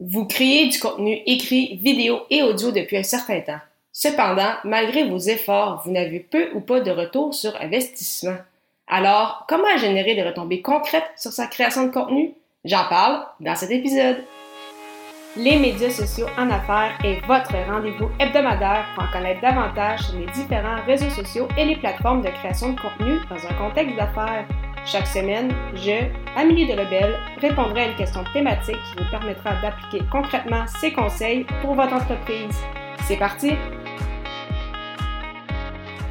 Vous créez du contenu écrit, vidéo et audio depuis un certain temps. Cependant, malgré vos efforts, vous n'avez peu ou pas de retour sur investissement. Alors, comment générer des retombées concrètes sur sa création de contenu? J'en parle dans cet épisode. Les médias sociaux en affaires est votre rendez-vous hebdomadaire pour en connaître davantage sur les différents réseaux sociaux et les plateformes de création de contenu dans un contexte d'affaires. Chaque semaine, je, Amélie Delebel, répondrai à une question thématique qui vous permettra d'appliquer concrètement ces conseils pour votre entreprise. C'est parti!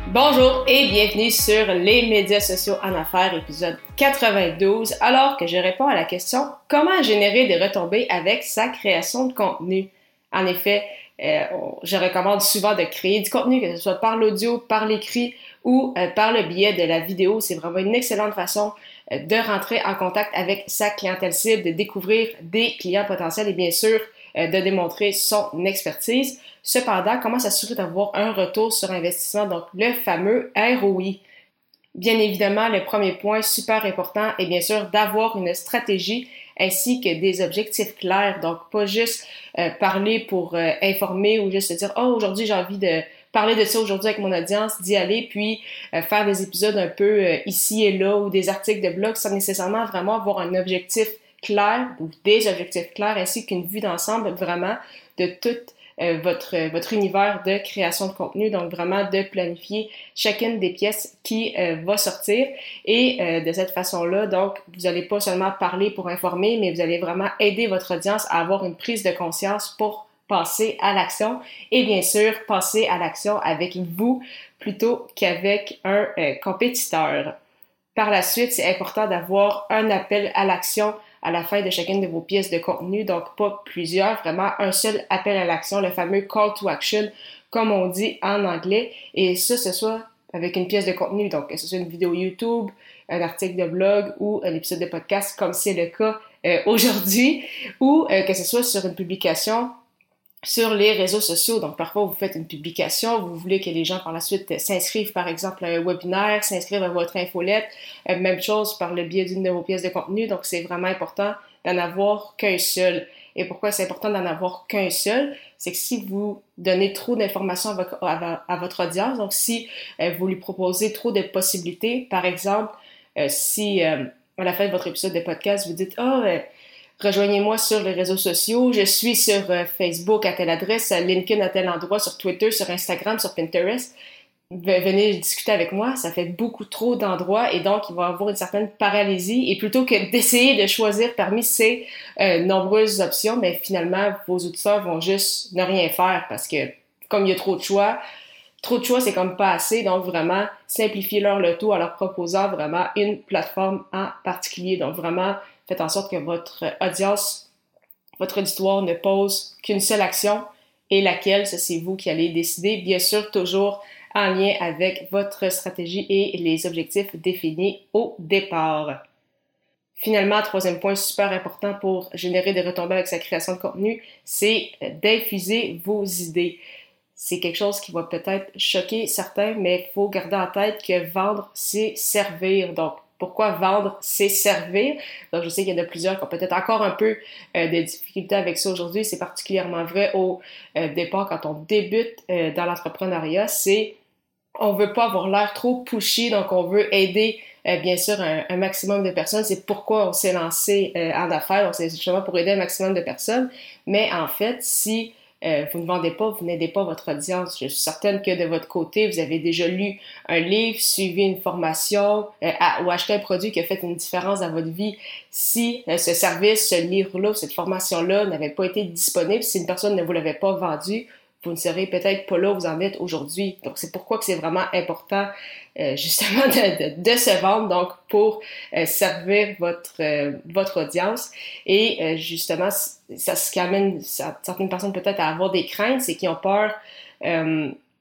Bonjour et bienvenue sur les médias sociaux en affaires, épisode 92, alors que je réponds à la question comment générer des retombées avec sa création de contenu? En effet, je recommande souvent de créer du contenu, que ce soit par l'audio, par l'écrit ou euh, par le biais de la vidéo. C'est vraiment une excellente façon euh, de rentrer en contact avec sa clientèle cible, de découvrir des clients potentiels et bien sûr de démontrer son expertise. Cependant, comment s'assurer d'avoir un retour sur investissement, donc le fameux ROI. Bien évidemment, le premier point super important est bien sûr d'avoir une stratégie ainsi que des objectifs clairs. Donc, pas juste euh, parler pour euh, informer ou juste se dire, oh, aujourd'hui, j'ai envie de parler de ça aujourd'hui avec mon audience, d'y aller, puis euh, faire des épisodes un peu ici et là ou des articles de blog sans nécessairement vraiment avoir un objectif clair ou des objectifs clairs ainsi qu'une vue d'ensemble vraiment de toute euh, votre, euh, votre univers de création de contenu, donc vraiment de planifier chacune des pièces qui euh, va sortir. Et de cette façon-là, donc, vous n'allez pas seulement parler pour informer, mais vous allez vraiment aider votre audience à avoir une prise de conscience pour passer à l'action et bien sûr passer à l'action avec vous plutôt qu'avec un compétiteur. Par la suite, c'est important d'avoir un appel à l'action à la fin de chacune de vos pièces de contenu. Donc, pas plusieurs, vraiment un seul appel à l'action, le fameux call to action, comme on dit en anglais. Et ça, ce soit avec une pièce de contenu, donc que ce soit une vidéo YouTube, un article de blog ou un épisode de podcast, comme c'est le cas euh, aujourd'hui, ou euh, que ce soit sur une publication sur les réseaux sociaux. Donc, parfois, vous faites une publication, vous voulez que les gens par la suite s'inscrivent, par exemple, à un webinaire, s'inscrivent à votre infolette. Euh, même chose par le biais d'une de vos pièces de contenu. Donc, c'est vraiment important d'en avoir qu'un seul. Et pourquoi c'est important d'en avoir qu'un seul? C'est que si vous donnez trop d'informations à, votre audience, donc si euh, vous lui proposez trop de possibilités, par exemple, euh, si à la fin de votre épisode de podcast, vous dites, oh, Rejoignez-moi sur les réseaux sociaux. Je suis sur euh, Facebook à telle adresse, LinkedIn à tel endroit, sur Twitter, sur Instagram, sur Pinterest. Venez discuter avec moi. Ça fait beaucoup trop d'endroits et donc il va y avoir une certaine paralysie. Et plutôt que d'essayer de choisir parmi ces euh, nombreuses options, mais finalement, vos auditeurs vont juste ne rien faire parce que comme il y a trop de choix, trop de choix, c'est comme pas assez. Donc, vraiment, simplifier leur le tout en leur proposant vraiment une plateforme en particulier. Donc, vraiment, faites en sorte que votre audience, votre auditoire ne pose qu'une seule action et laquelle, c'est vous qui allez décider, bien sûr, toujours en lien avec votre stratégie et les objectifs définis au départ. Finalement, troisième point super important pour générer des retombées avec sa création de contenu, c'est d'infuser vos idées. C'est quelque chose qui va peut-être choquer certains, mais il faut garder en tête que vendre, c'est servir. Donc, pourquoi vendre, c'est servir. Donc, je sais qu'il y en a plusieurs qui ont peut-être encore un peu euh, de difficultés avec ça aujourd'hui. C'est particulièrement vrai au euh, départ quand on débute euh, dans l'entrepreneuriat. C'est on veut pas avoir l'air trop pushy, donc on veut aider bien sûr un, maximum de personnes. C'est pourquoi on s'est lancé en affaires. C'est justement pour aider un maximum de personnes. Mais en fait, si euh, vous ne vendez pas, vous n'aidez pas votre audience. Je suis certaine que de votre côté, vous avez déjà lu un livre, suivi une formation euh, ou acheté un produit qui a fait une différence dans votre vie. Si euh, ce service, ce livre-là, cette formation-là n'avait pas été disponible, si une personne ne vous l'avait pas vendu, vous ne serez peut-être pas là où vous en êtes aujourd'hui. Donc, c'est pourquoi que c'est vraiment important, euh, justement, de, se vendre, donc pour euh, servir votre, euh, votre audience. Et justement, ça, ce qui amène certaines personnes peut-être à avoir des craintes, c'est qu'ils ont peur,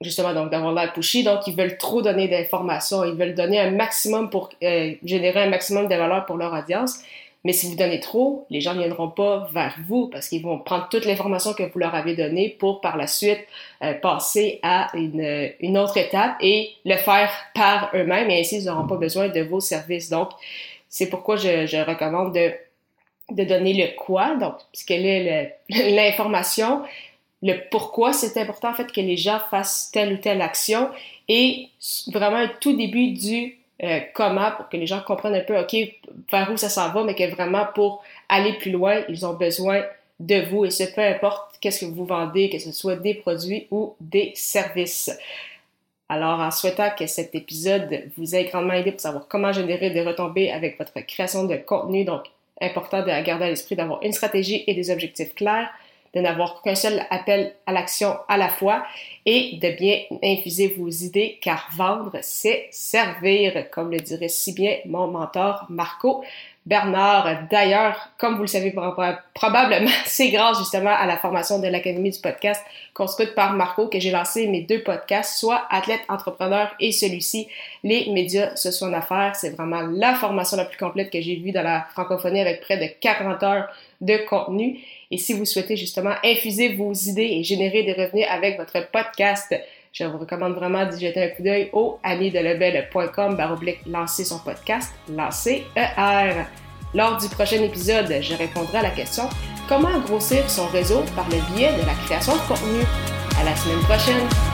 justement, donc d'avoir l'air pushy, donc ils veulent trop donner d'informations, ils veulent donner un maximum pour générer un maximum de valeur pour leur audience. Mais si vous donnez trop, les gens ne viendront pas vers vous parce qu'ils vont prendre toute l'information que vous leur avez donnée pour par la suite euh, passer à une, autre étape et le faire par eux-mêmes. Et ainsi ils n'auront pas besoin de vos services. Donc, c'est pourquoi je, recommande de donner le quoi, donc qu'elle est l'information, le pourquoi c'est important en fait que les gens fassent telle ou telle action. Et vraiment tout début du euh, comment pour que les gens comprennent un peu, OK, vers où ça s'en va, mais que vraiment pour aller plus loin, ils ont besoin de vous et ce peu importe qu'est-ce que vous vendez, que ce soit des produits ou des services. Alors, en souhaitant que cet épisode vous ait grandement aidé pour savoir comment générer des retombées avec votre création de contenu, donc important de garder à l'esprit d'avoir une stratégie et des objectifs clairs, de n'avoir qu'un seul appel à l'action à la fois et de bien infuser vos idées car vendre, c'est servir, comme le dirait si bien mon mentor Marco. Bernard. D'ailleurs, comme vous le savez probablement, c'est grâce justement à la formation de l'Académie du podcast construite par Marco que j'ai lancé mes deux podcasts, soit Athlète Entrepreneur et celui-ci, Les médias sociaux en affaires. C'est vraiment la formation la plus complète que j'ai vue dans la francophonie avec près de 40 heures de contenu. Et si vous souhaitez justement infuser vos idées et générer des revenus avec votre podcast, je vous recommande vraiment d'y jeter un coup d'œil au anniedelebel.com baroblique lancer son podcast, lancer ER. Lors du prochain épisode, je répondrai à la question comment grossir son réseau par le biais de la création de contenu. À la semaine prochaine!